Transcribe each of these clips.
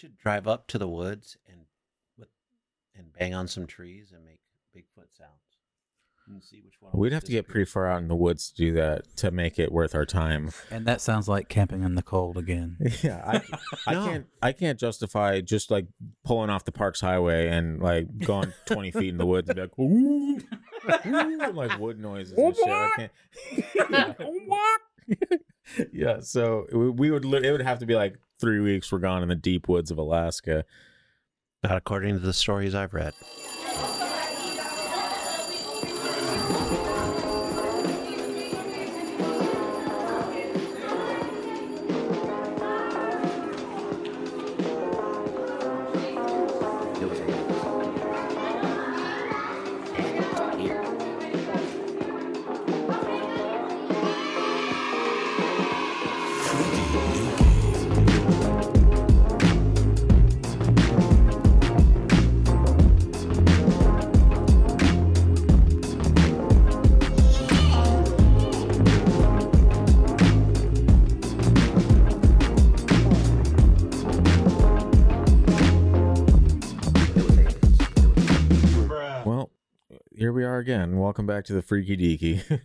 should drive up to the woods and and bang on some trees and make Bigfoot sounds. And see which one. We'd have to get pretty far out in the woods to do that to make it worth our time. And that sounds like camping in the cold again. Yeah, I, I No. can't. I can't justify just like pulling off the Parks Highway and like going twenty feet in the woods and be like, ooh, ooh, like wood noises and shit. I can't. yeah, so we would. It would have to be like three weeks. We're gone in the deep woods of Alaska. Not according to the stories I've read. Welcome back to the Freaky Deaky.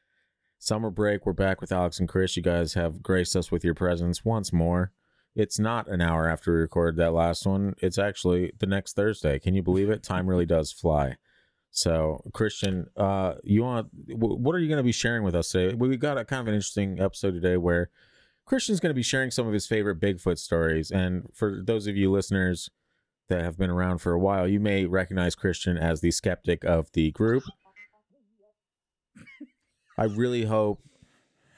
Summer break. We're back with Alex and Chris. You guys have graced us with your presence once more. It's not an hour after we recorded that last one. It's actually the next Thursday. Can you believe it? Time really does fly. So, Christian, uh, you want wh- what are you going to be sharing with us today? We got a kind of an interesting episode today where Christian's going to be sharing some of his favorite Bigfoot stories. And for those of you listeners that have been around for a while, you may recognize Christian as the skeptic of the group. I really hope.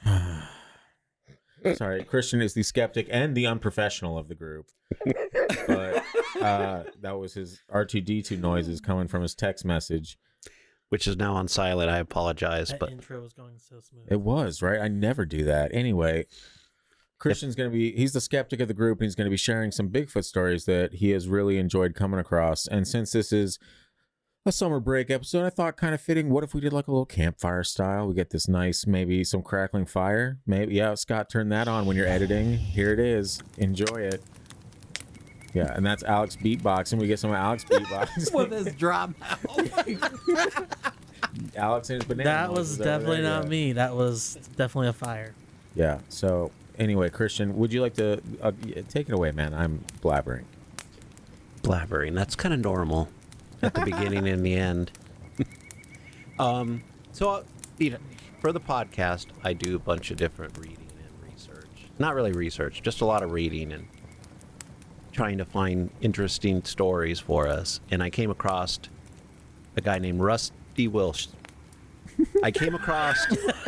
Sorry, Christian is the skeptic and the unprofessional of the group. But uh, that was his R2D2 noises coming from his text message. which is now on silent. I apologize, That but intro was going so smooth. It was, right? I never do that. Anyway, Christian's going to be, he's the skeptic of the group, and he's going to be sharing some Bigfoot stories that he has really enjoyed coming across. And since this is a summer break episode, I thought kind of fitting. What if we did like a little campfire style? We get this nice, maybe some crackling fire. Maybe, yeah, Scott, turn that on when you're editing. Here it is. Enjoy it. Yeah, and that's Alex beatboxing. We get some Alex beatbox. With his drum. Alex and his banana. that was noises there, definitely not yeah. me. That was definitely a fire. Yeah. So anyway, Christian, would you like to uh, take it away, man? I'm blabbering. blabbering. That's kind of normal at the beginning and the end. um, so uh, you know, for the podcast, I do a bunch of different reading and research. Not really research, just a lot of reading and trying to find interesting stories for us. And I came across a guy named Rusty Wilson. I came across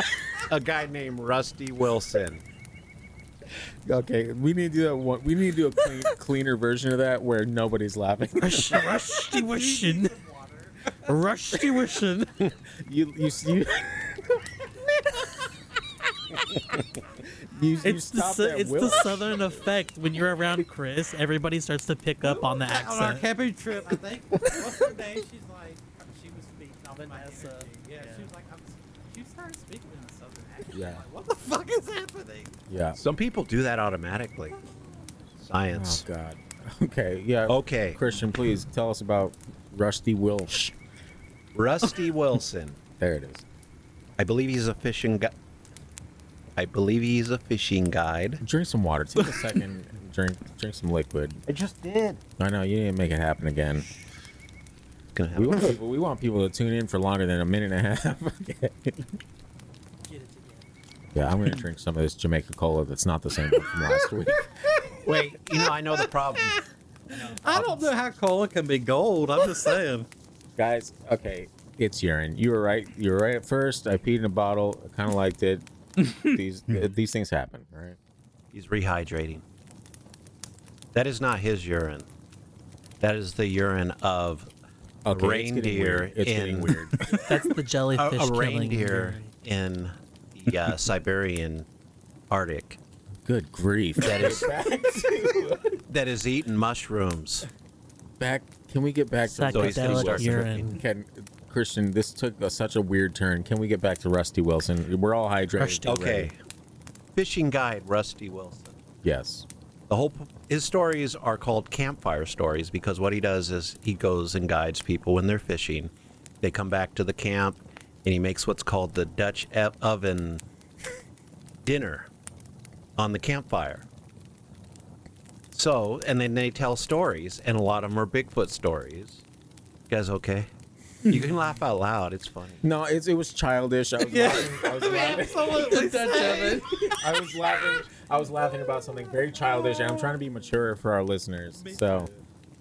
a guy named Rusty Wilson. Okay, we need to do that one. We need to do a clean, cleaner version of that where nobody's laughing. Rusty wishing. Rusty wishing. You you you. You, you It's the su- it's Will. the southern effect. When you're around Chris, everybody starts to pick up on the accent. On our camping trip, I think. What's her name? She's like, she was speaking off my Vanessa. energy. Yeah, Yeah. she was like, I'm, she started speaking in a southern accent. Yeah. What the fuck is happening? Yeah. Some people do that automatically. Science. Oh God. Okay. Yeah. Okay. Christian, please tell us about Rusty Wilsh. Rusty Wilson. There it is. I believe he's a fishing guy. I believe he's a fishing guide. Drink some water. Take a second. drink drink some liquid. I just did. I know you didn't make it happen again. Gonna have We want people. We want people to tune in for longer than a minute and a half. Okay. Get it together. Yeah, I'm gonna drink some of this Jamaica Cola. That's not the same one from last week. Wait, you know I know the problem. I don't know how cola can be gold. I'm just saying. Guys, okay, it's urine. You were right. You were right at first. I peed in a bottle. I kind of liked it. these these things happen, right? He's rehydrating. That is not his urine. That is the urine of a Okay, it's getting reindeer weird. It's getting weird. That's the jellyfish a killing reindeer urine. in the uh, Siberian Arctic Good grief. That is- back to that is eating mushrooms. back. Can we get back to So he's gonna start Psychedelic urine. Can Christian? This took a, such a weird turn. Can we get back to Rusty Wilson? We're all hydrated. Rusty. Okay. Fishing guide Rusty Wilson. Yes. The whole his stories are called campfire stories because what he does is he goes and guides people when they're fishing. They come back to the camp and he makes what's called the Dutch oven dinner on the campfire. So, and then they tell stories, and a lot of them are Bigfoot stories. You guys okay? You can laugh out loud. It's funny. No, it's, it was childish. I was laughing. I was laughing. Absolutely. Dutch oven. I was laughing. I was laughing about something very childish, and I'm trying to be mature for our listeners. So,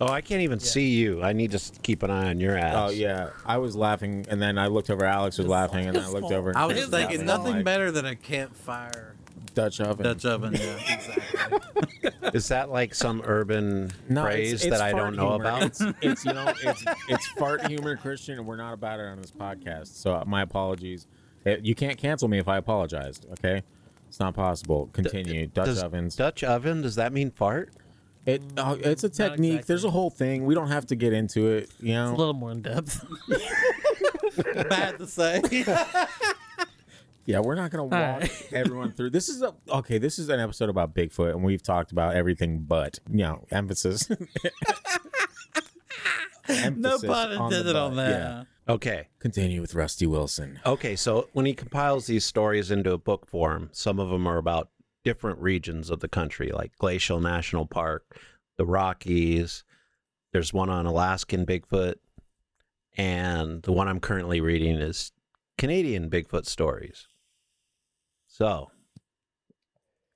Oh, I can't even see you. I need to keep an eye on your ass. oh yeah, I was laughing, and then I looked over. Alex was laughing, and then I looked over. I was It just thinking nothing like, better than a campfire Dutch oven. Dutch oven. Yeah, exactly. Is that like some urban No, phrase it's, it's that I don't know humor. about? It's, it's you know it's it's fart humor, Christian, and we're not about it on this podcast. So uh, my apologies. Eh, You can't cancel me if I apologized. Okay, it's not possible. Continue. Dutch Does ovens. Dutch oven, does that mean fart? It uh, it's a technique. exactly. There's a whole thing. We don't have to get into it. You It's a little more in depth. Bad to say. Yeah, we're not gonna walk right. everyone through. This is a okay. This is an episode about Bigfoot, and we've talked about everything but you know emphasis. no Emphasis pun on intended on, but, that. yeah. Okay. Continue with Rusty Wilson. Okay, so when he compiles these stories into a book form, some of them are about different regions of the country, like Glacial National Park, the Rockies. There's one on Alaskan Bigfoot, and the one I'm currently reading is Canadian Bigfoot stories. So,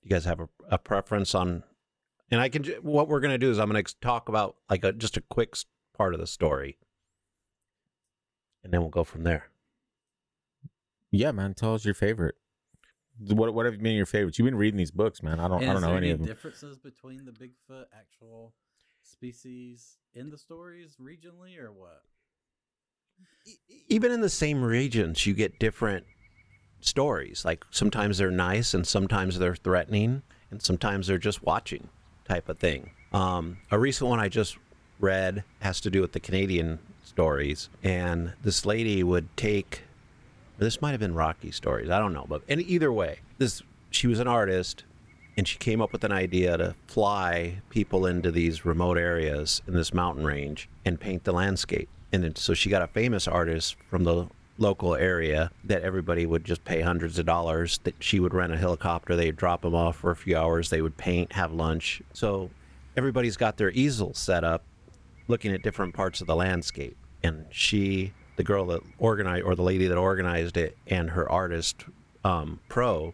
you guys have a, a preference on? And I can. What we're going to do is I'm going to talk about like a, just a quick part of the story, and then we'll go from there. Yeah, man. Tell us your favorite. What what have been your favorites? You've been reading these books, man. I don't And I don't know any any of them. differences between the Bigfoot actual species in the stories regionally, or what? even in the same regions, you get different stories. Like sometimes they're nice and sometimes they're threatening and sometimes they're just watching type of thing. Um, a recent one I just read has to do with the Canadian stories. And this lady would take, this might have been Rocky stories. I don't know. But and either way, this, she was an artist and she came up with an idea to fly people into these remote areas in this mountain range and paint the landscape. And then, so she got a famous artist from the local area that everybody would just pay hundreds of dollars. That she would rent a helicopter, they'd drop them off for a few hours, they would paint, have lunch. So everybody's got their easel set up, looking at different parts of the landscape. And she, the girl that organized, or the lady that organized it, and her artist um, pro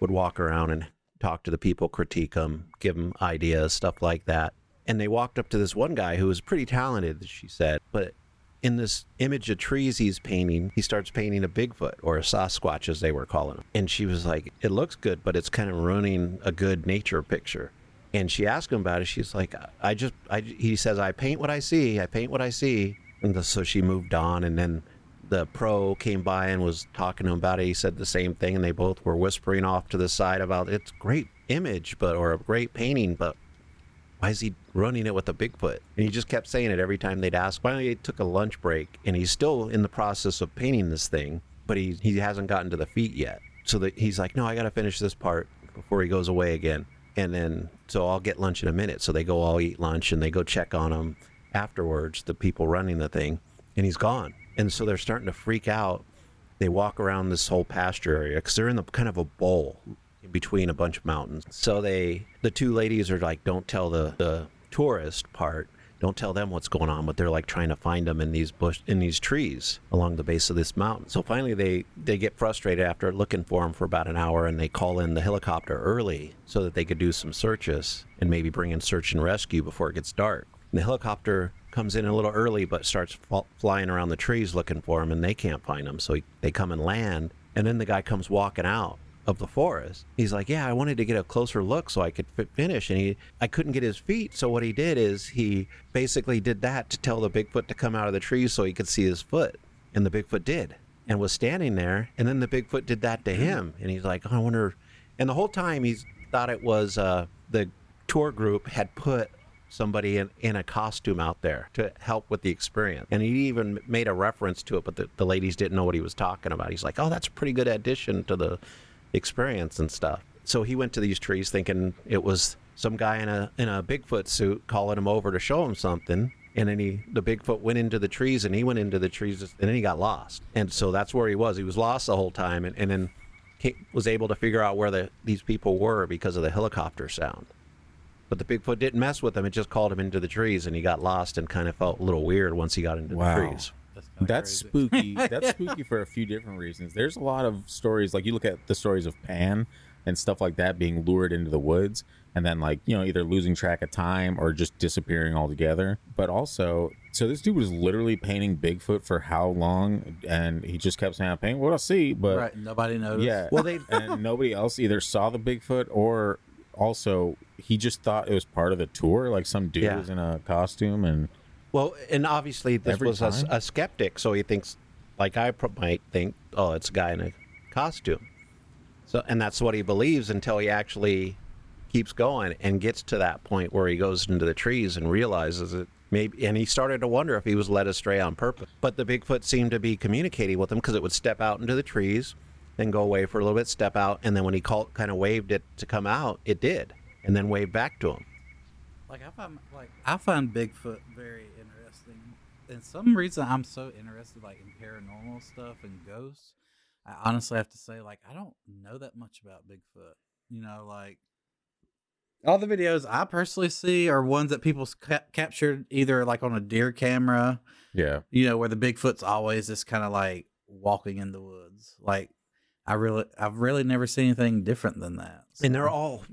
would walk around and talk to the people, critique them, give them ideas, stuff like that. And they walked up to this one guy who was pretty talented, she said, but in this image of trees he's painting, he starts painting a Bigfoot or a Sasquatch as they were calling him. And she was like, "It looks good, but it's kind of ruining a good nature picture." And she asked him about it. She's like, "I just," I, he says, "I paint what I see. I paint what I see." And the, so she moved on, and then the pro came by and was talking to him about it. He said the same thing, and they both were whispering off to the side about it's great image, but or a great painting, but why is he running it with a Bigfoot? And he just kept saying it every time they'd ask. Finally, he took a lunch break, and he's still in the process of painting this thing, but he he hasn't gotten to the feet yet. So that he's like, no, I got to finish this part before he goes away again. And then, so I'll get lunch in a minute. So they go all eat lunch, and they go check on him afterwards. The people running the thing, and he's gone. And so they're starting to freak out. They walk around this whole pasture area because they're in the kind of a bowl between a bunch of mountains. So they, the two ladies are like, don't tell the, the tourist part, don't tell them what's going on, but they're like trying to find them in these bush, in these trees along the base of this mountain. So finally they, they get frustrated after looking for them for about an hour and they call in the helicopter early so that they could do some searches and maybe bring in search and rescue before it gets dark. And the helicopter comes in a little early, but starts fa- flying around the trees looking for him, and they can't find him. So he, they come and land, and then the guy comes walking out of the forest. He's like, "Yeah, I wanted to get a closer look so I could fi- finish," and he, I couldn't get his feet. So what he did is he basically did that to tell the Bigfoot to come out of the trees so he could see his foot, and the Bigfoot did, and was standing there, and then the Bigfoot did that to him, and he's like, "Oh, "I wonder," and the whole time he's thought it was uh, the tour group had put somebody in, in a costume out there to help with the experience. And he even made a reference to it, but the, the ladies didn't know what he was talking about. He's like, oh, that's a pretty good addition to the experience and stuff. So he went to these trees thinking it was some guy in a in a Bigfoot suit calling him over to show him something. And then he, the Bigfoot went into the trees, and he went into the trees, and then he got lost. And so that's where he was. He was lost the whole time, and, and then was able to figure out where the these people were because of the helicopter sound. But the Bigfoot didn't mess with him; it just called him into the trees, and he got lost and kind of felt a little weird once he got into Wow. the trees. That's, That's spooky. That's spooky for a few different reasons. There's a lot of stories, like you look at the stories of Pan and stuff like that being lured into the woods and then, like, you know, either losing track of time or just disappearing altogether. But also, so this dude was literally painting Bigfoot for how long? And he just kept saying, I paint what I see. But right. Nobody noticed. yeah. Well, they and nobody else either saw the Bigfoot or also he just thought it was part of the tour. Like some dude Yeah. was in a costume and Well, and obviously this Every was a, a skeptic, so he thinks, like I might think, oh, it's a guy in a costume. So, and that's what he believes until he actually keeps going and gets to that point where he goes into the trees and realizes it. Maybe, and he started to wonder if he was led astray on purpose. But the Bigfoot seemed to be communicating with him because it would step out into the trees, then go away for a little bit, step out, and then when he called, kind of waved it to come out, it did, and then waved back to him. Like I find like I find Bigfoot very interesting. And some reason I'm so interested like in paranormal stuff and ghosts. I honestly have to say like I don't know that much about Bigfoot. You know, like all the videos I personally see are ones that people ca- captured either like on a deer camera, yeah. you know, where the Bigfoot's always just kind of like walking in the woods. Like I really I've really never seen anything different than that. And they're all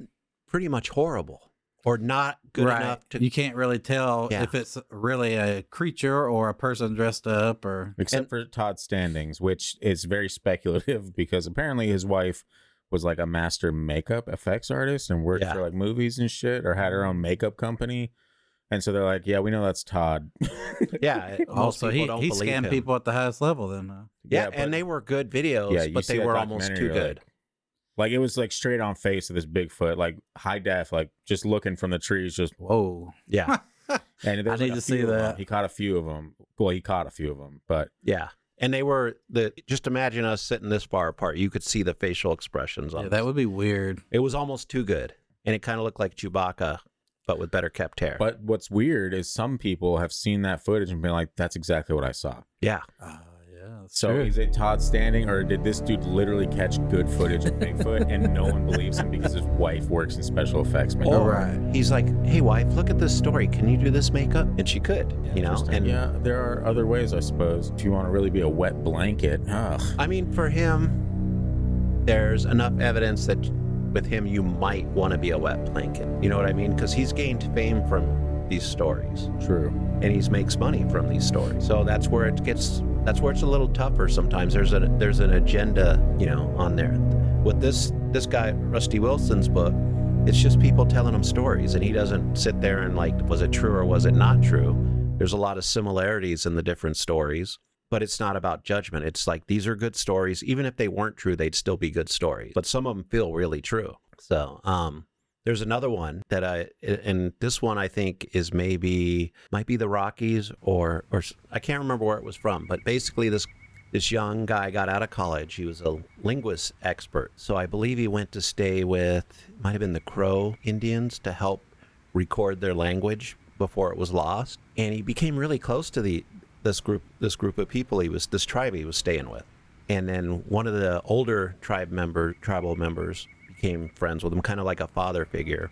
pretty much horrible or not good enough to you can't really tell Yeah. if it's really a creature or a person dressed up or except And- for Todd Standings, which is very speculative because apparently his wife was like a master makeup effects artist and worked Yeah. for like movies and shit, or had her own mm. makeup company. And so they're like, "Yeah, we know that's Todd." Yeah. also he, don't he believe scammed him. people at the highest level then huh? Yeah, but- and they were good videos, yeah, but they were almost too good. Like, like it was like straight on face of this Bigfoot, like high def, like just looking from the trees, just whoa yeah, and there's, I like, need a to see few of 'em. that. He caught a few of them. Well, he caught a few of them, but yeah. And they were the. Just imagine us sitting this far apart. You could see the facial expressions on. yeah, that would be weird It was almost too good, and it kind of looked like Chewbacca, but with better kept hair. but what's weird is some people have seen that footage and been like, "That's exactly what I saw." yeah, uh, yeah So true. is it Todd Standing, or did this dude literally catch good footage of Bigfoot and no one believes him because his wife works in special effects? Man, Or right. he's like, "Hey, wife, look at this story. Can you do this makeup?" And she could, you know. And yeah, there are other ways, I suppose. If you want to really be a wet blanket, ugh. I mean, for him, there's enough evidence that with him, you might want to be a wet blanket. You know what I mean? Because he's gained fame from these stories. true. and he makes money from these stories. So that's where it gets that's where it's a little tougher sometimes. There's a there's an agenda, you know, on there. With this this guy Rusty Wilson's book, it's just people telling him stories and he doesn't sit there and like was it true or was it not true? There's a lot of similarities in the different stories, but it's not about judgment. It's like these are good stories. Even if they weren't true, they'd still be good stories. But some of them feel really true. So, um there's another one that I and this one I think is maybe might be the Rockies or or I can't remember where it was from, but basically this this young guy got out of college. He was a linguist expert, so I believe he went to stay with might have been the Crow Indians to help record their language before it was lost, and he became really close to the this group this group of people he was this tribe he was staying with, and then one of the older tribe member tribal members became friends with him, kind of like a father figure,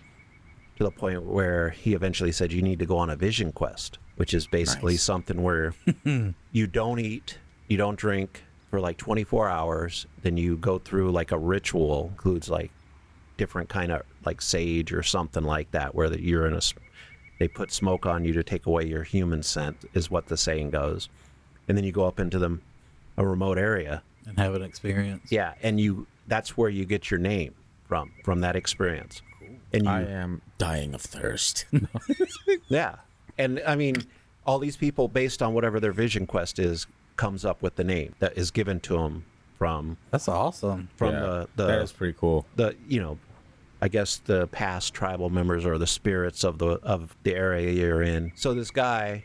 to the point where he eventually said, "You need to go on a vision quest," which is basically Nice. something where you don't eat, you don't drink for like 24 hours, then you go through like a ritual, includes like different kind of like sage or something like that, where that you're in a, they put smoke on you to take away your human scent, is what the saying goes, and then you go up into them a remote area and have an experience yeah, and you that's where you get your name from from that experience. And you I am dying of thirst. yeah. And I mean all these people based on whatever their vision quest is comes up with the name that is given to them from that's awesome from Yeah, the the that is pretty cool. the you know I guess the past tribal members or the spirits of the of the area you're in. So this guy,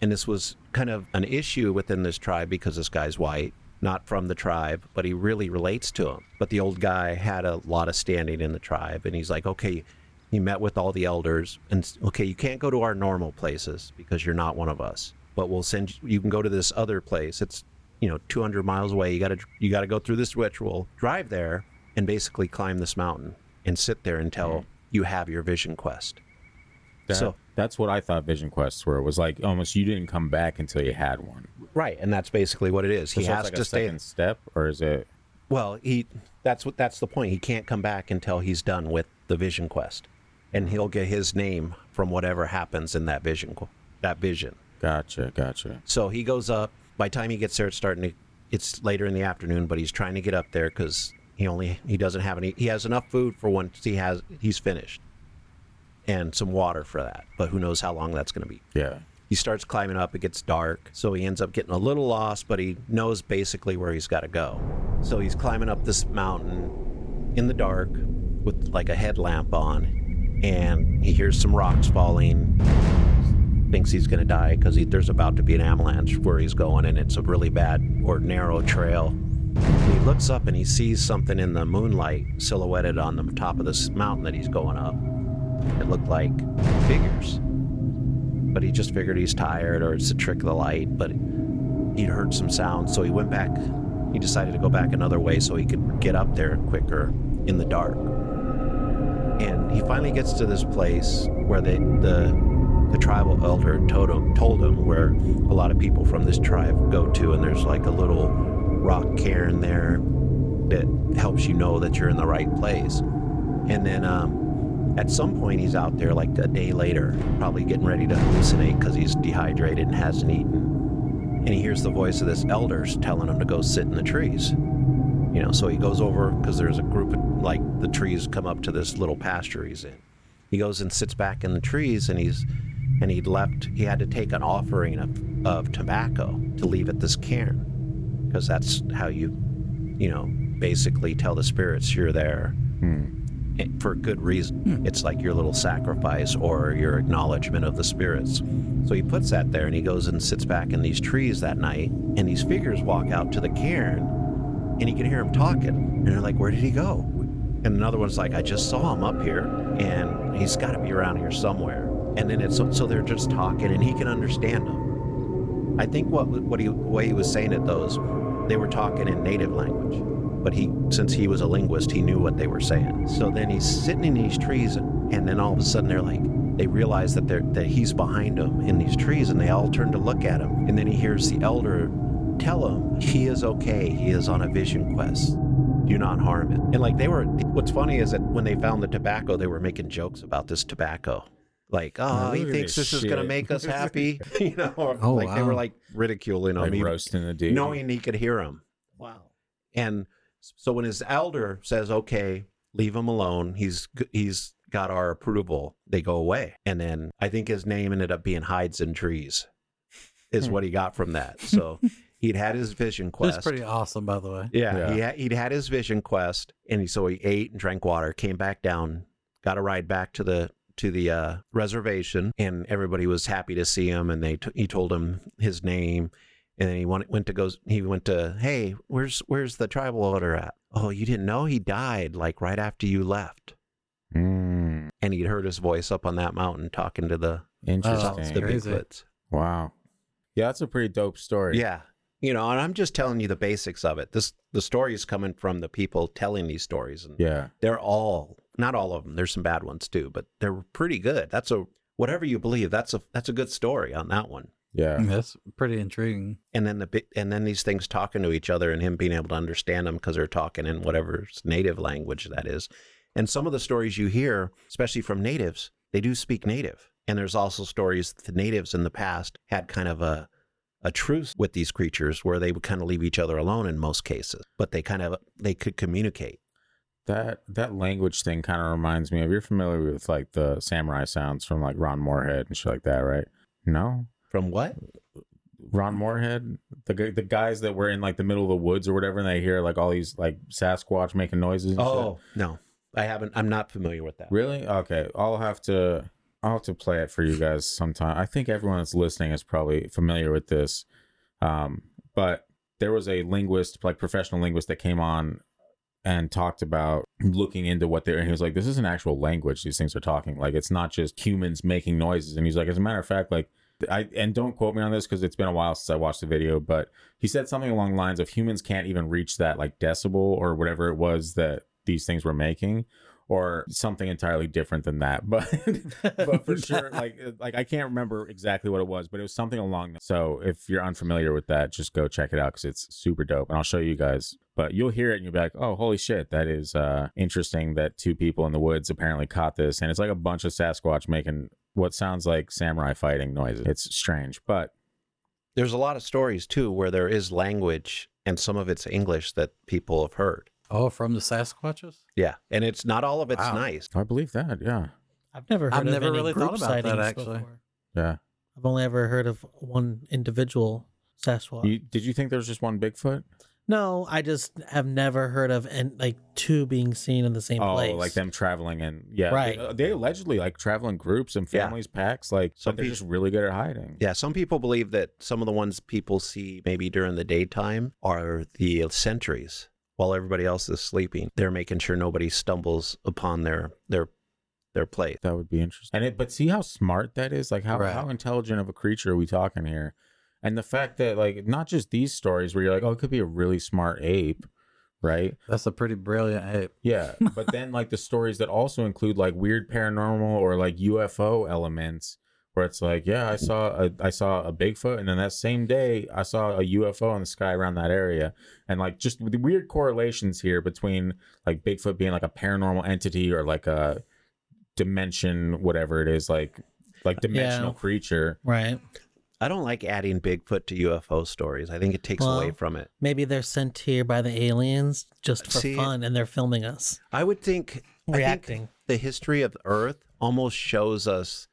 and this was kind of an issue within this tribe because this guy's white, not from the tribe, but he really relates to him. But the old guy had a lot of standing in the tribe, and he's like, okay, he met with all the elders and okay, you can't go to our normal places because you're not one of us. But we'll send you. You can go to this other place. It's you know 200 miles away. You got to you got to go through this ritual, drive there, and basically climb this mountain and sit there until mm-hmm. you have your vision quest. That- So- that's what I thought Vision Quests were. It was like almost you didn't come back until you had one. Right, and that's basically what it is. He So has like to a stay. in step, or is it? Well, he that's what that's the point. He can't come back until he's done with the vision quest, and mm-hmm. he'll get his name from whatever happens in that vision that vision. Gotcha, gotcha. So he goes up. By the time he gets there, it's starting to. It's later in the afternoon, but he's trying to get up there because he only he doesn't have any. He has enough food for once he has he's finished, and some water for that. But who knows how long that's going to be. Yeah. He starts climbing up. It gets dark, so he ends up getting a little lost, but he knows basically where he's got to go. So he's climbing up this mountain in the dark with like a headlamp on, and he hears some rocks falling. Thinks he's going to die because there's about to be an avalanche where he's going, and it's a really bad or narrow trail. He looks up and he sees something in the moonlight silhouetted on the top of this mountain that he's going up. It looked like figures but he just figured he's tired or it's a trick of the light. But he'd heard some sounds, so he went back. He decided to go back another way so he could get up there quicker in the dark. And he finally gets to this place where they, the the tribal elder told him, told him where a lot of people from this tribe go to, and there's like a little rock cairn there that helps you know that you're in the right place. And then um, at some point, he's out there like a day later, probably getting ready to hallucinate because he's dehydrated and hasn't eaten. And he hears the voice of this elders telling him to go sit in the trees. You know, so he goes over because there's a group of like the trees come up to this little pasture he's in. He goes and sits back in the trees, and he's and he'd left. He had to take an offering of, of tobacco to leave at this cairn because that's how you, you know, basically tell the spirits you're there eh, for good reason. It's like your little sacrifice or your acknowledgement of the spirits. So he puts that there and he goes and sits back in these trees that night, and these figures walk out to the cairn, and he can hear them talking. And they're like, Where did he go? And another one's like, I just saw him up here, and he's got to be around here somewhere. And then it's so they're just talking, and he can understand them. I think what what he way he was saying it though is they were talking in native language, but he since he was a linguist, he knew what they were saying. So then he's sitting in these trees, and, then all of a sudden they're like they realize that they're that he's behind them in these trees, and they all turn to look at him. And then he hears the elder tell him he is okay. He is on a vision quest. Do not harm it. And like they were, what's funny is that when they found the tobacco, they were making jokes about this tobacco. Like, oh, he look at thinks this this is going to make us happy, you know. Or Oh, like they were like ridiculing him, even roasting the dude. knowing he could hear him. Wow. And so when his elder says, "Okay, leave him alone. He's he's got our approval," they go away. And then I think his name ended up being hides in trees, is Hmm. what he got from that. So he'd had his vision quest. That's pretty awesome, by the way. Yeah, Yeah. He had, he'd had his vision quest, and he, so he ate and drank water, came back down, got a ride back to the to the uh, reservation, and everybody was happy to see him. And they t- he told him his name, and then he went went to go. He went to, hey, where's where's the tribal elder at? Oh, you didn't know he died like right after you left. Mm, And he'd heard his voice up on that mountain talking to the interesting. the crazy. Bigfoots. wow. Yeah, that's a pretty dope story. Yeah. You know, and I'm just telling you the basics of it. This the story is coming from the people telling these stories, and Yeah. they're all not all of them. There's some bad ones too, but they're pretty good. That's a whatever you believe. That's a that's a good story on that one. Yeah. Mm, that's pretty intriguing. And then the and then these things talking to each other and him being able to understand them because they're talking in whatever native language that is. And some of the stories you hear, especially from natives, they do speak native. And there's also stories that the natives in the past had kind of a a truce with these creatures where they would kind of leave each other alone in most cases, but they kind of they could communicate. That that language thing kind of reminds me of you're familiar with like the samurai sounds from like Ron Morehead and shit like that, right? No, From what? Ron Morehead, the the guys that were in like the middle of the woods or whatever, and they hear like all these like Sasquatch making noises. And Oh no, I haven't. I'm not familiar with that. really? Okay, I'll have to I'll have to play it for you guys sometime. I think everyone that's listening is probably familiar with this, um, but there was a linguist, like professional linguist, that came on and talked about looking into what they're and he was like this is an actual language these things are talking like it's not just humans making noises. And he's like as a matter of fact like I and don't quote me on this because it's been a while since I watched the video, but he said something along the lines of humans can't even reach that like decibel or whatever it was that these things were making, or something entirely different than that. But but for sure, like like I can't remember exactly what it was, but it was something along. The, so if you're unfamiliar with that, just go check it out because it's super dope, and I'll show you guys. But you'll hear it and you'll be like, "Oh, holy shit! That is uh, interesting." That two people in the woods apparently caught this, and it's like a bunch of Sasquatch making what sounds like samurai fighting noises. It's strange, but There's a lot of stories too where there is language and some of it's English that people have heard. Oh, from the Sasquatches? Yeah, and it's not all of it's Wow. nice. I believe that. Yeah, I've never heard I've of never any really group thought about that, sightings actually. before. yeah. I've only ever heard of one individual Sasquatch. You, did you think there was just one Bigfoot? no, I just have never heard of and like two being seen in the same oh, place. Oh, like them traveling and yeah, Right. They, they allegedly like travel in groups and Yeah. families, packs. Like Some but they're just really good at hiding. Yeah, some people believe that some of the ones people see maybe during the daytime are the sentries while everybody else is sleeping. They're making sure nobody stumbles upon their their their place. That would be interesting. And it, but see how smart that is. Like how Right. how intelligent of a creature are we talking here? And the fact that like not just these stories where you're like, oh, it could be a really smart ape, right? That's a pretty brilliant ape. Yeah, but then like the stories that also include like weird paranormal or like UFO elements, where it's like, yeah, I saw a I saw a Bigfoot, and then that same day I saw a UFO in the sky around that area, and like just the weird correlations here between like Bigfoot being like a paranormal entity or like a dimension, whatever it is, like like dimensional Yeah. creature. right. I don't like adding Bigfoot to UFO stories. I think it takes away from it. Maybe they're sent here by the aliens just for See- fun and they're filming us I would think I think reacting. the history of Earth almost shows us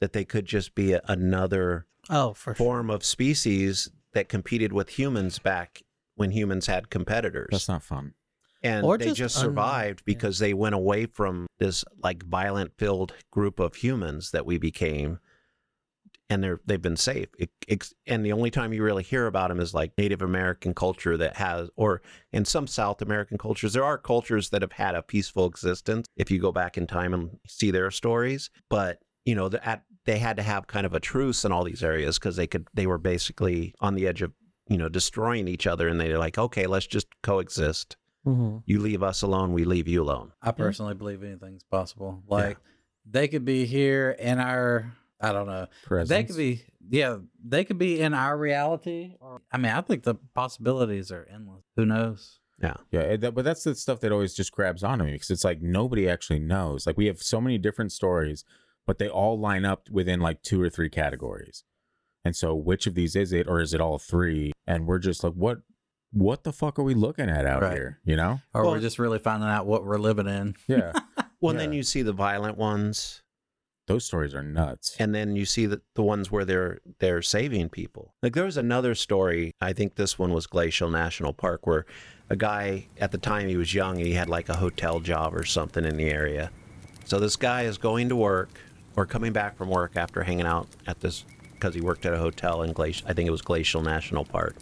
that they could just be a, another oh, for sure. form of species that competed with humans back when humans had competitors. That's not fun. and Or they just just un- survived yeah. because they went away from this like violent filled group of humans that we became and they're they've been safe it, it's, and the only time you really hear about them is like native american culture that has or in some south american cultures there are cultures that have had a peaceful existence if you go back in time and see their stories but you know the, at, they had to have kind of a truce in all these areas because they could they were basically on the edge of you know destroying each other and they're like okay let's just coexist Mhm. you leave us alone, we leave you alone. I personally believe anything's possible. Like they could be here in our I don't know. Presence. They could be yeah, they could be in our reality. Or I mean, I think the possibilities are endless. Who knows? Yeah, Yeah. that, but that's the stuff that always just grabs onto me because it's like nobody actually knows. Like we have so many different stories, but they all line up within like two or three categories. And so, which of these is it, or is it all three? And we're just like, what, what the fuck are we looking at out Right. here? You know? Or Well- we're just really finding out what we're living in. Yeah, Well, and then you see the violent ones, those stories are nuts. and then you see the, the ones where they're they're saving people. Like there was another story. I think this one was Glacial National Park, where a guy at the time he was young he had like a hotel job or something in the area. So this guy is going to work or coming back from work after hanging out at this because he worked at a hotel in Glacial. I think it was Glacial National Park.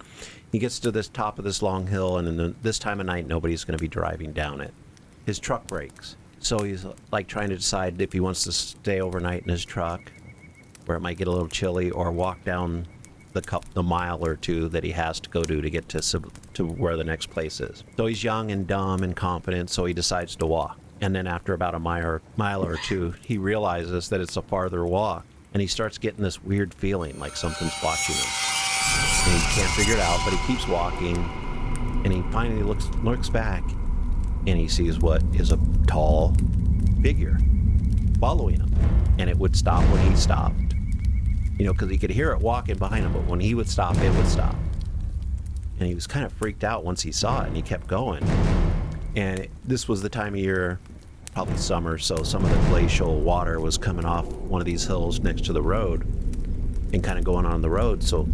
He gets to this top of this long hill, and in the, this time of night, nobody's going to be driving down it. His truck breaks, so he's like trying to decide if he wants to stay overnight in his truck, where it might get a little chilly, or walk down the cup, the mile or two that he has to go to to get to to where the next place is. So he's young and dumb and confident, so he decides to walk. And then after about a mile or, mile or two, he realizes that it's a farther walk, and he starts getting this weird feeling like something's watching him. And he can't figure it out, but he keeps walking, and he finally looks looks back, and he sees what is a tall figure following him, and it would stop when he stopped. You know, because he could hear it walking behind him, but when he would stop, it would stop. And he was kind of freaked out once he saw it, and he kept going. And this was the time of year, probably summer, so some of the glacial water was coming off one of these hills next to the road and kind of going on the road. So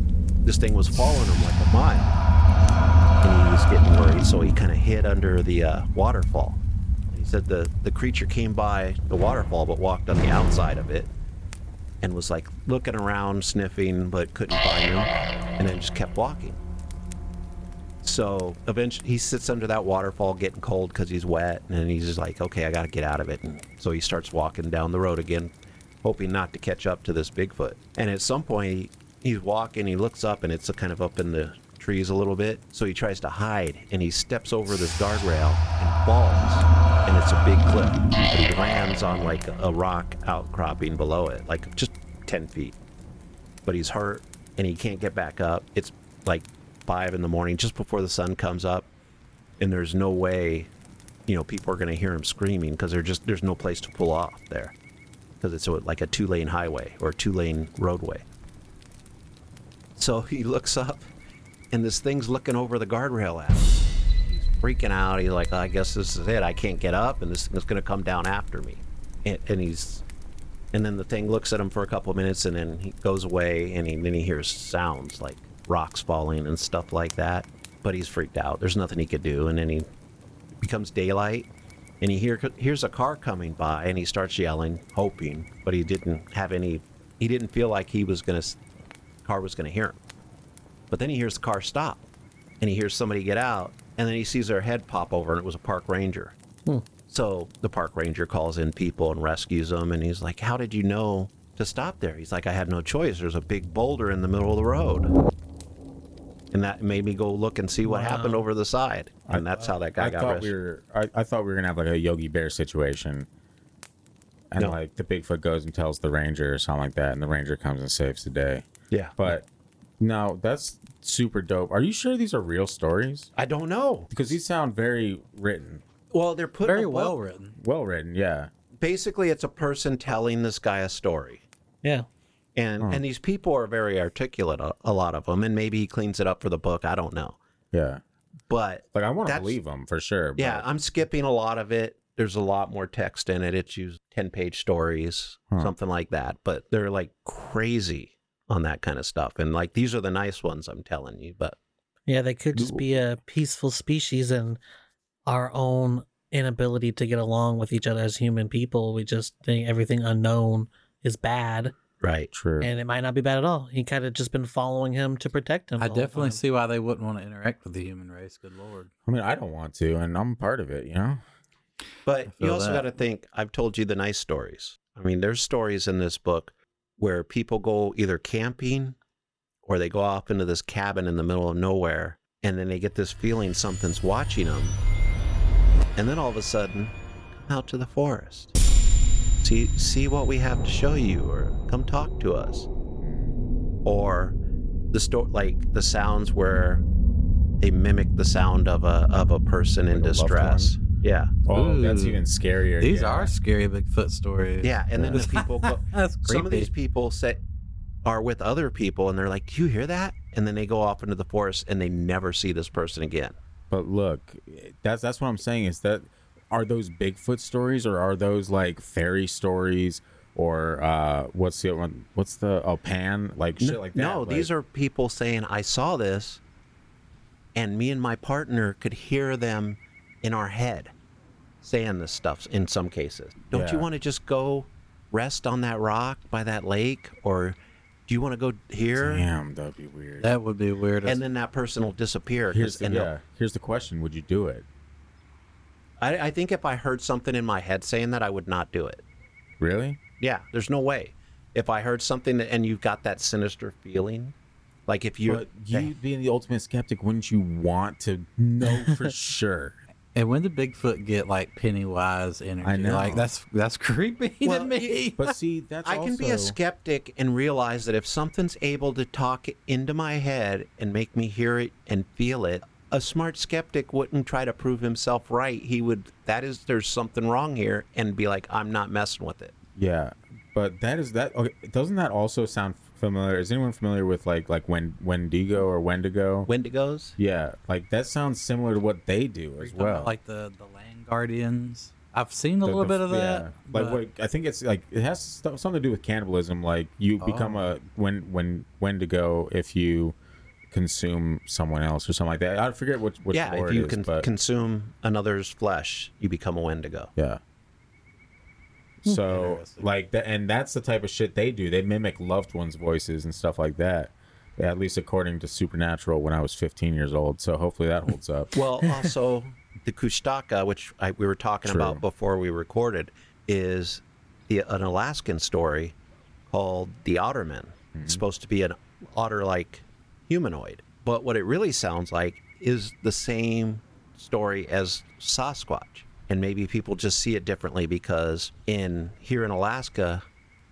this thing was following him like a mile. And he was getting worried, so he kind of hid under the uh, waterfall. He said the, the creature came by the waterfall but walked on the outside of it and was like looking around, sniffing, but couldn't find him, and then just kept walking. So eventually, he sits under that waterfall, getting cold because he's wet, and he's just like, "Okay, I got to get out of it." And so he starts walking down the road again, hoping not to catch up to this Bigfoot. And at some point, he, he's walking, he looks up, and it's kind of up in the trees a little bit. So he tries to hide, and he steps over this guardrail and falls, and it's a big cliff. He lands on like a rock outcropping below it, like just ten feet. But he's hurt, and he can't get back up. It's like five in the morning, just before the sun comes up, and there's no way, you know, people are going to hear him screaming because there's just there's no place to pull off there because it's a, like a two lane highway or two lane roadway. So he looks up, and this thing's looking over the guardrail at him. He's freaking out. He's like, I guess this is it. I can't get up, and this thing's going to come down after me. And, and he's, and then the thing looks at him for a couple of minutes, and then he goes away, and he, then he hears sounds like rocks falling and stuff like that. But he's freaked out. There's nothing he could do, and then he becomes daylight, and he hear, hears a car coming by, and he starts yelling, hoping, but he didn't have any. He didn't feel like he was gonna, car was gonna hear him. But then he hears the car stop, and he hears somebody get out, and then he sees their head pop over, and it was a park ranger. Hmm. So the park ranger calls in people and rescues them, and he's like, "How did you know to stop there?" He's like, "I had no choice. There's a big boulder in the middle of the road." And that made me go look and see what happened over the side, and that's how that guy I got thought rescued. we were. I, I thought we were gonna have like a Yogi Bear situation, and No. like the Bigfoot goes and tells the ranger or something like that, and the ranger comes and saves the day. Yeah, But no, that's super dope. Are you sure these are real stories? I don't know. Because these sound very written, Well, they're putting Very a book- well written. well written. Yeah. Basically, it's a person telling this guy a story, Yeah. And hmm. and these people are very articulate, a, a lot of them, and maybe he cleans it up for the book. I don't know, Yeah. but Like I want to believe them for sure. yeah, I'm skipping a lot of it. There's a lot more text in it. It's used ten page stories, Huh. something like that. But they're like crazy on that kind of stuff, and like these are the nice ones. I'm telling you, but Yeah, they could just be a peaceful species and our own inability to get along with each other as human people. We just think everything unknown is bad, right. True. and it might not be bad at all. He kind of just been following him to protect him. I the whole definitely time. see why they wouldn't want to interact with the human race. Good lord. I mean, I don't want to, and I'm part of it. You know. But you also that. got to think. I've told you the nice stories. I mean, there's stories in this book where people go either camping or they go off into this cabin in the middle of nowhere, and then they get this feeling something's watching them, and then all of a sudden, come out to the forest, see see what we have to show you, or come talk to us, or the sto- like the sounds where they mimic the sound of a of a person in a distress. Yeah. Oh, that's even scarier. These yeah. are scary Bigfoot stories. Yeah, and then the people go, That's some of these people say are with other people and they're like, "Do you hear that?" And then they go off into the forest and they never see this person again. But look, that's that's what I'm saying is that are those Bigfoot stories or are those like fairy stories or uh what's the other one? What's the oh pan like shit like that? no, these are people saying, "I saw this," and me and my partner could hear them in our head saying this stuff. In some cases, don't you want to just go rest on that rock by that lake, or do you want to go here? Damn, that'd be weird. That would be weird. And then that person will disappear. here's the, and yeah. Here's the question: Would you do it? I, I think if I heard something in my head saying that, I would not do it. Really? Yeah, there's no way. If I heard something that, and you've got that sinister feeling, like if you, but you being the ultimate skeptic, wouldn't you want to know for sure? And when did Bigfoot get like Pennywise energy? I know. Like that's that's creepy Well, to me. But see, that's I can be a also- skeptic and realize that if something's able to talk into my head and make me hear it and feel it, a smart skeptic wouldn't try to prove himself right. He would, that is, there's something wrong here, and be like, I'm not messing with it. Yeah, but that is that. Okay, doesn't that also sound familiar? Is anyone familiar with like like Wen, Wendigo or Wendigo? Wendigos? yeah, like that sounds similar to what they do as well. like the the land guardians. I've seen a The- little the- bit of yeah. that. Like but- what I think it's like it has st- something to do with cannibalism. Like you become Oh. a when when Wendigo if you consume someone else or something like that. I forget which which yeah, if you it is, can but consume another's flesh, you become a Wendigo. yeah. Hmm. So like that, and that's the type of shit they do. They mimic loved ones' voices and stuff like that. At least according to Supernatural when I was 15 years old. So hopefully that holds up. Well, also the Kushtaka, which I, we were talking True. about before we recorded, is the, an Alaskan story called the Otterman. It's mm-hmm. supposed to be an otter-like humanoid, but what it really sounds like is the same story as Sasquatch. And maybe people just see it differently because in here in Alaska,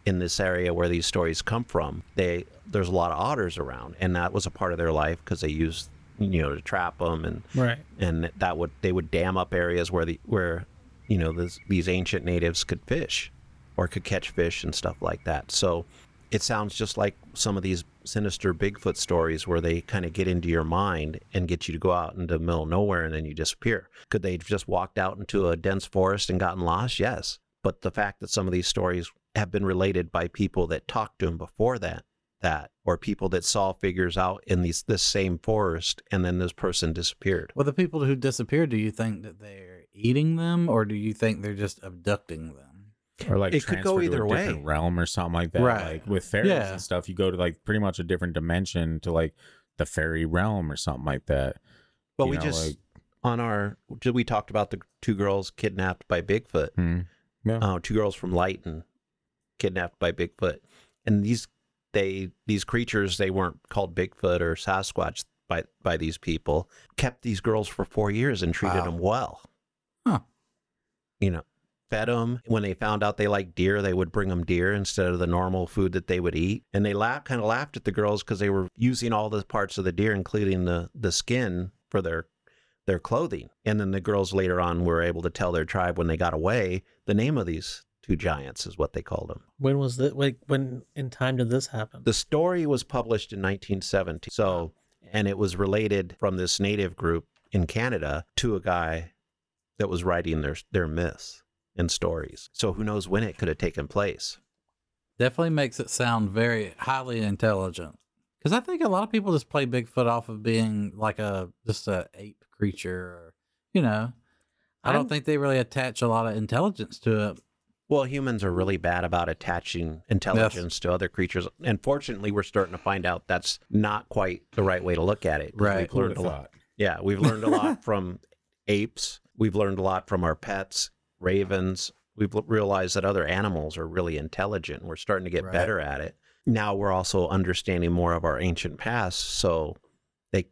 in this area where these stories come from, they there's a lot of otters around, and that was a part of their life because they used you know to trap them and Right. and that would they would dam up areas where the where you know this, these ancient natives could fish or could catch fish and stuff like that so it sounds just like some of these sinister bigfoot stories where they kind of get into your mind and get you to go out into the middle of nowhere and then you disappear. Could they have just walked out into a dense forest and gotten lost? Yes. But the fact that some of these stories have been related by people that talked to them before that that or people that saw figures out in these this same forest and then this person disappeared. Well, the people who disappeared, do you think that they're eating them, or do you think they're just abducting them? Or like It could go either way. realm or something like that. Right. Like with fairies Yeah. and stuff, you go to like pretty much a different dimension to like the fairy realm or something like that. But You we know, just like- on our we talked about the two girls kidnapped by Bigfoot. Hmm. Yeah. Uh, two girls from Lytton kidnapped by Bigfoot, and these they these creatures they weren't called Bigfoot or Sasquatch by by these people kept these girls for four years and treated Wow. them well. Huh. You know, fed them when they found out they liked deer, they would bring them deer instead of the normal food that they would eat, and they laugh kind of laughed at the girls because they were using all the parts of the deer, including the the skin, for their their clothing. And then the girls later on were able to tell their tribe when they got away the name of these two giants is what they called them. When was that? Like, when in time did this happen? The story was published in 1970. So, and it was related from this native group in Canada to a guy that was writing their their myths and stories. So who knows when it could have taken place. Definitely makes it sound very highly intelligent. Because I think a lot of people just play Bigfoot off of being like a just a ape creature, or you know. I don't I'm- think they really attach a lot of intelligence to it. Well, humans are really bad about attaching intelligence to other creatures. And fortunately, we're starting to find out that's not quite the right way to look at it. Right. We've learned a lot. Yeah, we've learned a lot from apes. We've learned a lot from our pets, ravens. We've realized that other animals are really intelligent. We're starting to get Right. better at it. Now we're also understanding more of our ancient past. So they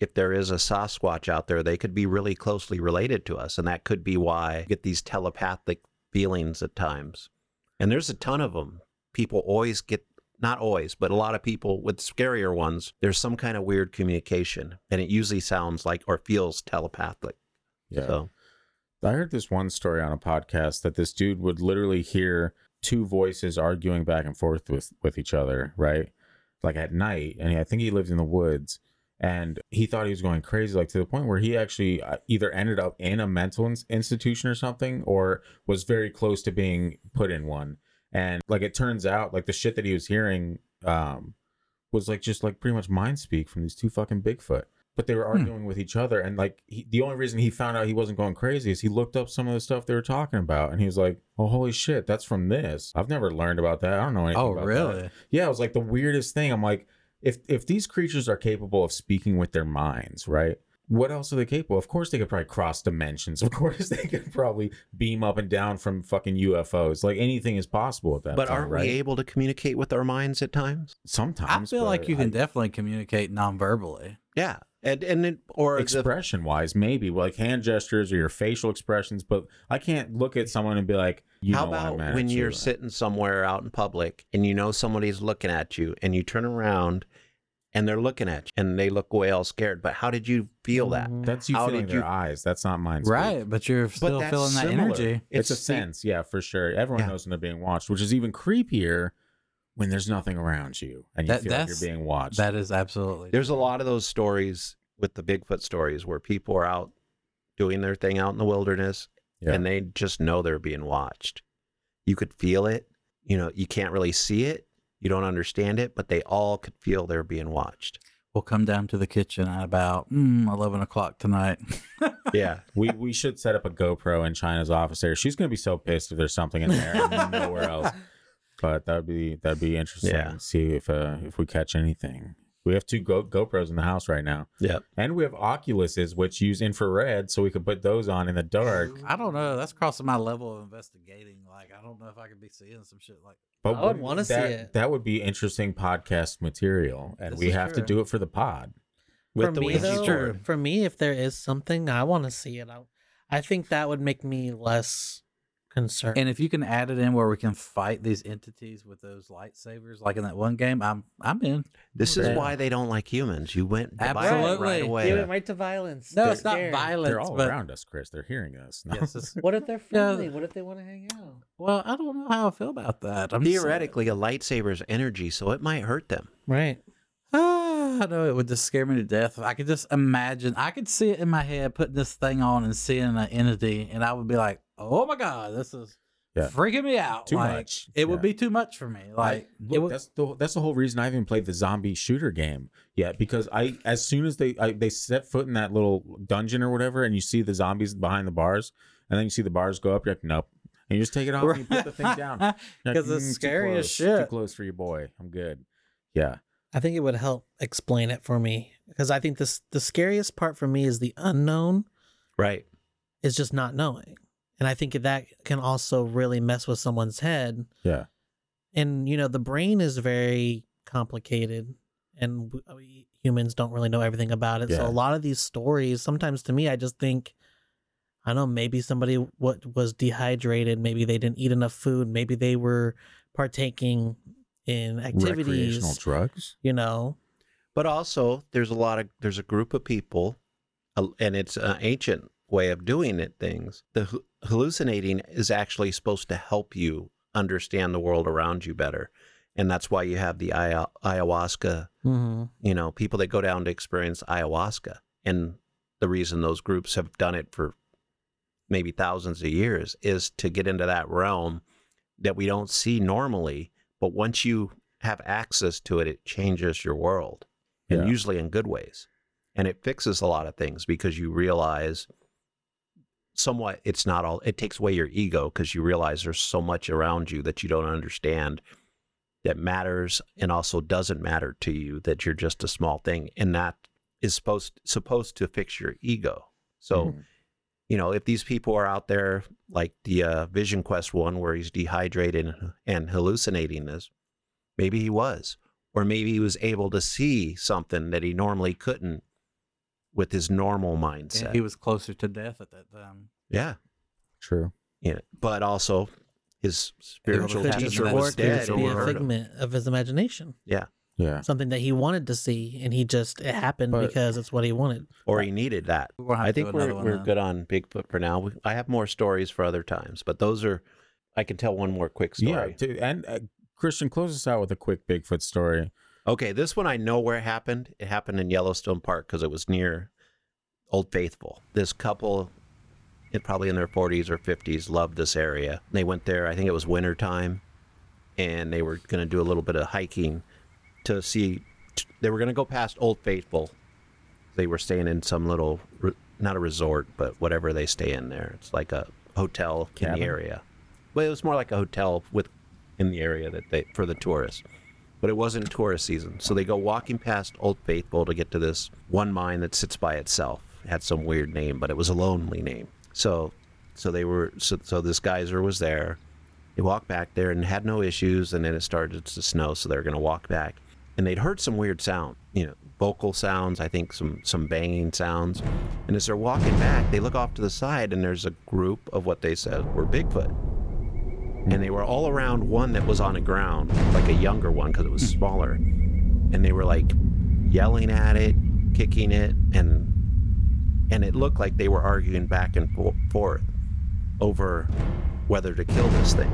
if there is a Sasquatch out there, they could be really closely related to us. And that could be why we get these telepathic feelings at times. And there's a ton of them. People always get not always, but a lot of people with scarier ones, there's some kind of weird communication, and it usually sounds like or feels telepathic. Yeah. So I heard this one story on a podcast that this dude would literally hear two voices arguing back and forth with with each other, right? Like at night, and I think he lived in the woods, and he thought he was going crazy, like to the point where he actually uh, either ended up in a mental institution or something, or was very close to being put in one. And like it turns out, like the shit that he was hearing, um, was like just like pretty much mind speak from these two fucking Bigfoot but they were Hmm. arguing with each other and like he, the only reason he found out he wasn't going crazy is he looked up some of the stuff they were talking about and he was like oh holy shit that's from this i've never learned about that i don't know anything Oh, really? that. yeah it was like the weirdest thing i'm like if if these creatures are capable of speaking with their minds right what else are they capable of Of course they could probably cross dimensions of course they could probably beam up and down from fucking ufos like anything is possible at that but point, aren't right we able to communicate with our minds at times? Sometimes I sometimes feel like you can I- definitely communicate non-verbally. Yeah, and and it, or the- expression wise maybe like hand gestures or your facial expressions but i can't look at someone and be like you how know I'm about when you're you. sitting somewhere out in public and you know somebody's looking at you and you turn around and they're looking at you and they look away all scared. But how did you feel that? Mhm. that's you how feeling did their you- eyes that's not mine speak. Right, but you're still that's feeling that similar. energy. it's, a the- sense yeah for sure everyone Yeah. knows when they're being watched which is even creepier when there's nothing around you and you That- feel like that's- you're being watched That is absolutely. There's a lot of those stories with the Bigfoot stories where people are out doing their thing out in the wilderness yeah. and they just know they're being watched. You could feel it. You know, you can't really see it. You don't understand it, but they all could feel they're being watched. We'll come down to the kitchen at about mm, eleven o'clock tonight. Yeah. we we should set up a GoPro in China's office there. She's gonna be so pissed if there's something in there and nowhere else. But that'd be that'd be interesting. Yeah. to See if uh, if we catch anything. We have two Go- GoPros in the house right now, Yeah. and we have Oculuses which use infrared, so we could put those on in the dark. I don't know. That's crossing my level of investigating. Like, I don't know if I could be seeing some shit like. But I would wanna see that- it. That would be interesting podcast material, and This we is have to true. do it for the pod. With for the me Ouija though, board. for me, if there is something I want to see it, I, I think that would make me less concerned. And if you can add it in where we can fight these entities with those lightsabers, like in that one game, I'm I'm in. This is Yeah. why they don't like humans. You went violent Absolutely. right Give away. it right to violence. No, They're it's not scared. violence. They're all but, around us, Chris. They're hearing us. No. Yes, it's- What if they're Yeah. friendly? What if they want to hang out? well, I don't know how I feel about that. I'm just saying. Theoretically, a lightsaber's energy, so it might hurt them. Right. Ah, I know it would just scare me to death. I could just imagine. I could see it in my head, putting this thing on and seeing an entity, and I would be like, "Oh my god, this is Yeah. freaking me out." Too Like, much. It would be too much for me. Like, Look, would. that's the that's the whole reason I haven't played the zombie shooter game yet because I as soon as they I, they set foot in that little dungeon or whatever and you see the zombies behind the bars and then you see the bars go up you're like nope and you just take it off and you put the thing down You're like, because it's "Mm, scary as close, too close for your boy I'm good yeah I think it would help explain it for me because I think this the scariest part for me is the unknown Right. is just not knowing. And I think that can also really mess with someone's head. yeah And you know, the brain is very complicated and we, humans don't really know everything about it. So a lot of these stories, sometimes to me I just think I don't know, maybe somebody what was dehydrated, maybe they didn't eat enough food, maybe they were partaking in activities, recreational activities, drugs you know. But also, there's a lot of there's a group of people, uh, and it's an ancient way of doing it. Things the hu- hallucinating is actually supposed to help you understand the world around you better, and that's why you have the aya- ayahuasca. Mm-hmm. You know, people that go down to experience ayahuasca, and the reason those groups have done it for maybe thousands of years is to get into that realm that we don't see normally. But once you have access to it, it changes your world, and Yeah. usually in good ways. And it fixes a lot of things because you realize somewhat it's not all, it takes away your ego because you realize there's so much around you that you don't understand that matters and also doesn't matter to you that you're just a small thing and that is supposed supposed to fix your ego so Mhm. you know if these people are out there like the uh, vision quest one where he's dehydrated and- and hallucinating this maybe he was or maybe he was able to see something that he normally couldn't with his normal mindset And he was closer to death at that time. yeah true yeah but also his spiritual Could Could be- teacher that or was it could dead be a figment of his imagination. yeah yeah Something that he wanted to see, and he just it happened But- because it's what he wanted. or he needed that We're I think we're we're then. good on Bigfoot for now. We, I have more stories for other times, but those are. I can tell one more quick yeah story. to, and uh, Christian close us out with a quick Bigfoot story Okay, this one I know where it happened. It happened in Yellowstone Park because it was near Old Faithful. This couple, it probably in their 40s or 50s, loved this area. They went there. I think it was winter time, and they were going to do a little bit of hiking to see. They were going to go past Old Faithful. They were staying in some little, not a resort, but whatever they stay in there. It's like a hotel in Cabin? the area. Well, it was more like a hotel with in the area that they for the tourists but it wasn't tourist season. So they go walking past Old Faithful to get to this one mine that sits by itself. It had some weird name, but it was a lonely name. So, so they were so, so this geyser was there. They walked back there and had no issues, and then it started to snow, so they were going to walk back, and they'd heard some weird sound, you know, vocal sounds. I think some some banging sounds, and as they're walking back, they look off to the side, and there's a group of what they said were Bigfoot and they were all around one that was on the ground, like a younger one because it was smaller. And they were like yelling at it, kicking it, and and it looked like they were arguing back and forth over whether to kill this thing.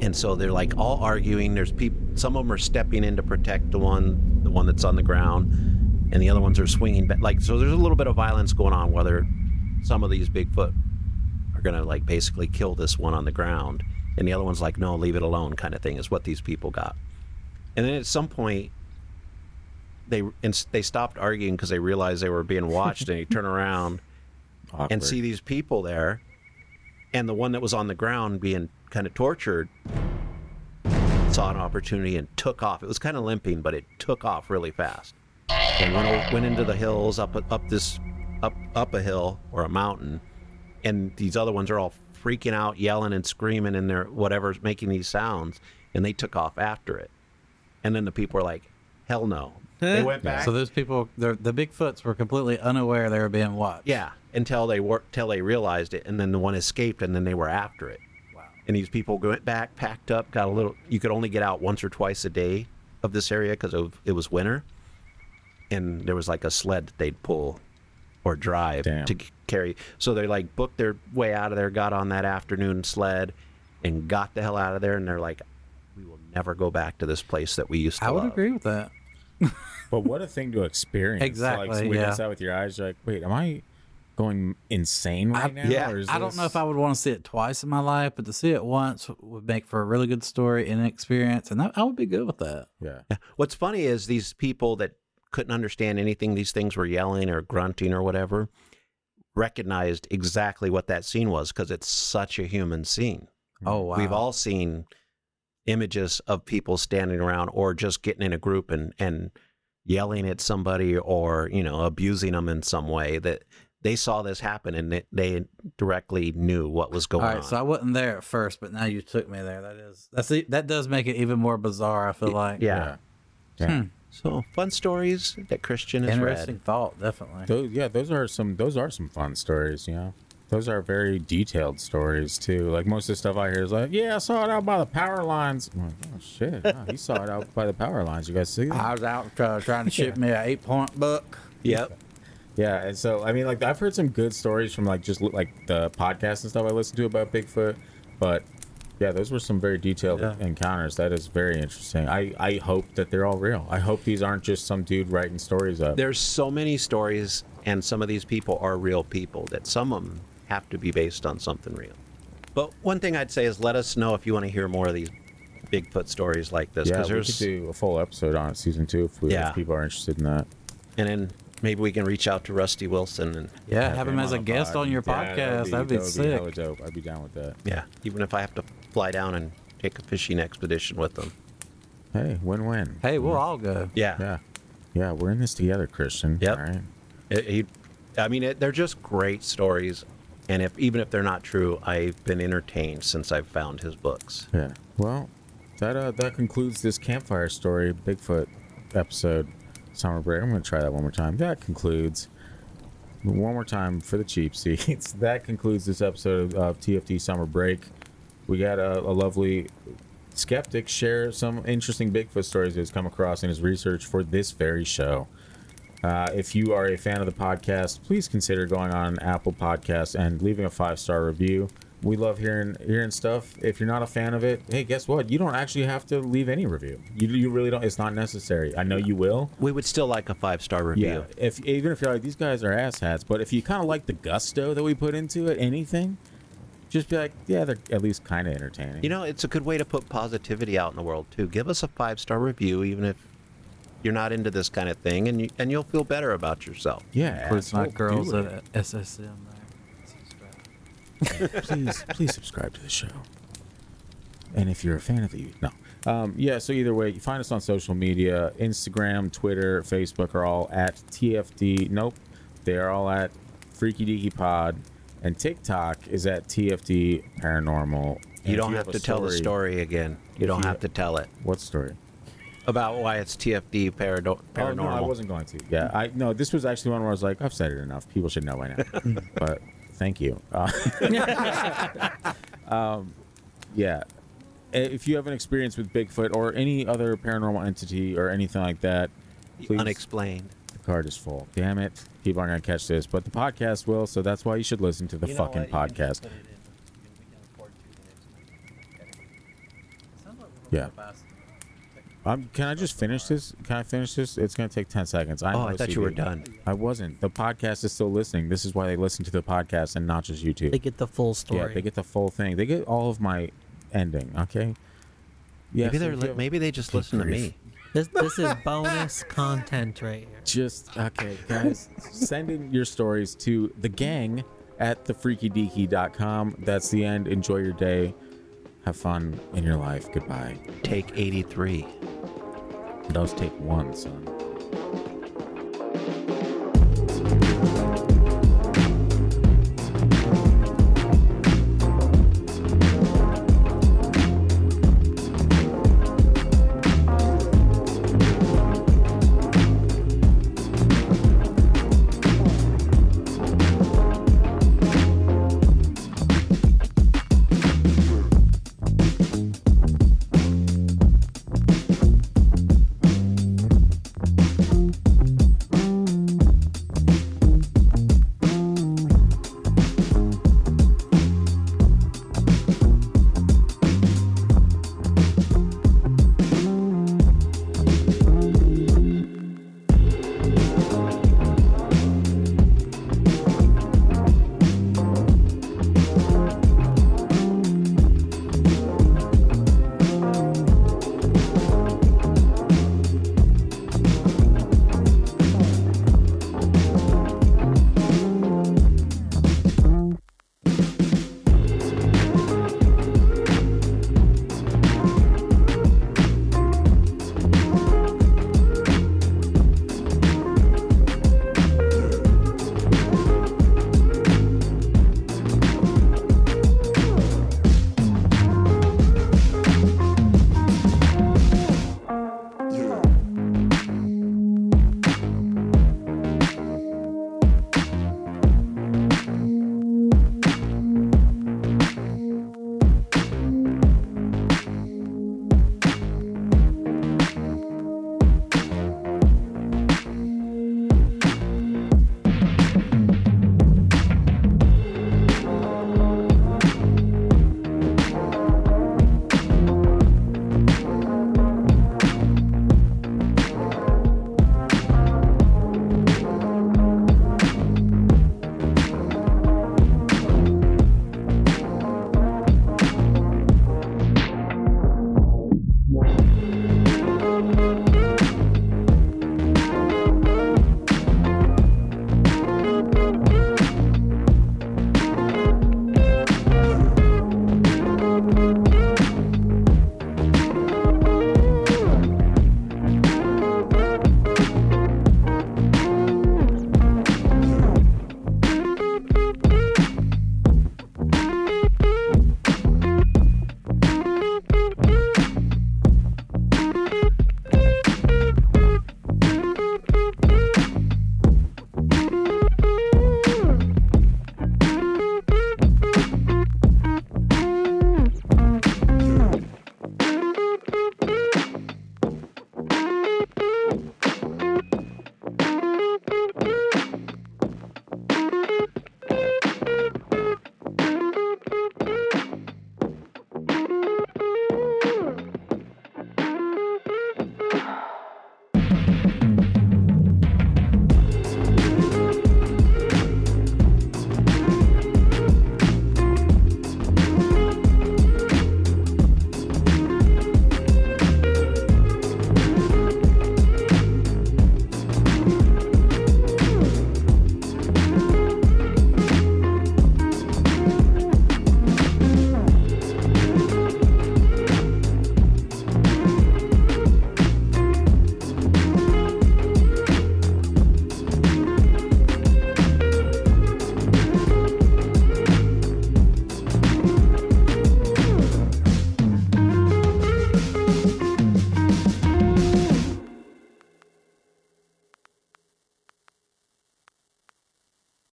And so they're like all arguing. There's people. Some of them are stepping in to protect the one, the one that's on the ground, and the other ones are swinging back. Like so, there's a little bit of violence going on. Whether some of these Bigfoot gonna like basically kill this one on the ground, and the other one's like, no, leave it alone, kind of thing, is what these people got. And then at some point, they and they stopped arguing because they realized they were being watched, and they turn around Awkward. and see these people there, and the one that was on the ground being kind of tortured saw an opportunity and took off. It was kind of limping, but it took off really fast and went went into the hills up up this up up a hill or a mountain, and these other ones are all freaking out, yelling and screaming, and they're whatever's making these sounds, and they took off after it, and then the people were like, "Hell no!" They went back. So those people, the Bigfoots, were completely unaware they were being watched. Yeah, until they were until they realized it, and then the one escaped, and then they were after it. Wow. And these people went back, packed up, got a little. You could only get out once or twice a day of this area because it was winter, and there was like a sled that they'd pull or drive Damn. to carry. So they like booked their way out of there, got on that afternoon sled, and got the hell out of there. And they're like, "We will never go back to this place that we used to." I would love." agree with that. But what a thing to experience. Exactly, Like, witness yeah. that with your eyes. You're like, wait, am I going insane right now? yeah, Or is I don't know if I would want to see it twice in my life, but to see it once would make for a really good story and experience, and that, I would be good with that. Yeah. Yeah. What's funny is these people that couldn't understand anything these things were yelling or grunting or whatever recognized exactly what that scene was because it's such a human scene. Oh wow! We've all seen images of people standing around or just getting in a group and and yelling at somebody or you know abusing them in some way that they saw this happen and they, they directly knew what was going All right, on. so I wasn't there at first, but now you took me there. That is that's that does make it even more bizarre. I feel like yeah. Yeah. Hmm. So fun stories that Christian has interesting read. thought, definitely. Those, yeah, those are some. Those are some fun stories. You know, those are very detailed stories too. Like most of the stuff I hear is like, "Yeah, I saw it out by the power lines." I'm like, "Oh shit, wow, he saw it out by the power lines." You guys see that? I was out uh, trying to ship me an eight point buck. Yep. Yeah, and so I mean, like I've heard some good stories from like just like the podcasts and stuff I listen to about Bigfoot, but yeah, those were some very detailed Yeah. encounters. That is very interesting. I I hope that they're all real. I hope these aren't just some dude writing stories up. There's so many stories, and some of these people are real people that some of them have to be based on something real. But one thing I'd say is let us know if you want to hear more of these Bigfoot stories like this. yeah, Because we could there's, do a full episode on it, season two, if, we, Yeah. if people are interested in that. and then maybe we can reach out to Rusty Wilson and Yeah, have him as a guest pod. on your Yeah, podcast. That'd be, that would sick. hella dope. I'd be down with that. yeah, even if I have to fly down and take a fishing expedition with them. Hey, win-win. hey, we'll all go. Yeah, Yeah, yeah, we're in this together, Christian. Yeah. All right. It- he- I mean, it, they're just great stories, and if even if they're not true, I've been entertained since I've found his books. Yeah. Well, that uh, that concludes this campfire story Bigfoot episode. Summer break. I'm gonna try that one more time. That concludes. One more time for the cheap seats. That concludes this episode of TFD Summer Break. We got a, a lovely skeptic share some interesting Bigfoot stories he's come across in his research for this very show. Uh, if you are a fan of the podcast, please consider going on Apple Podcasts and leaving a five star review. We love hearing hearing stuff. If you're not a fan of it, hey, guess what? You don't actually have to leave any review. You, you really don't. It's not necessary. I know you will. We would still like a five star review. Yeah. If even if you're like these guys are asshats, but if you kind of like the gusto that we put into it, anything, just be like, yeah, they're at least kind of entertaining. You know, it's a good way to put positivity out in the world too. Give us a five star review, even if you're not into this kind of thing, and you and you'll feel better about yourself. yeah. Please asshole, not girls at. SSM. Subscribe. please please subscribe to the show and if you're a fan of the no um, yeah so either way you find us on social media instagram twitter facebook are all at tfd nope they are all at freaky deaky pod and tiktok is at tfd paranormal And You don't have to tell the story again. You if don't you- have to tell it what story about why it's TFD parado- paranormal. Oh, no, I wasn't going to. Yeah, I no. This was actually one where I was like, I've said it enough. People should know by now. but thank you. Uh, um, yeah. If you have an experience with Bigfoot or any other paranormal entity or anything like that, please. Unexplained. the card is full. Damn it! People aren't gonna catch this, but the podcast will. So that's why you should listen to the You know fucking what? You can podcast. put it in. We can record two minutes. Sounds like we're Yeah. gonna go buy some- Um, can I just finish this? Can I finish this? It's gonna take ten seconds. I Oh, know I thought you were done. I wasn't. The podcast is still listening. This is why they listen to the podcast and not just YouTube. They get the full story. Yeah, they get the full thing. They get all of my ending. Okay. Yeah. maybe so they're li- maybe they just Good listen to me. This this is bonus content right here. Just okay, guys. send in your stories to the gang at thefreakydeaky.com. That's the end. Enjoy your day. Have fun in your life. Goodbye. Take 83. Those take one, son.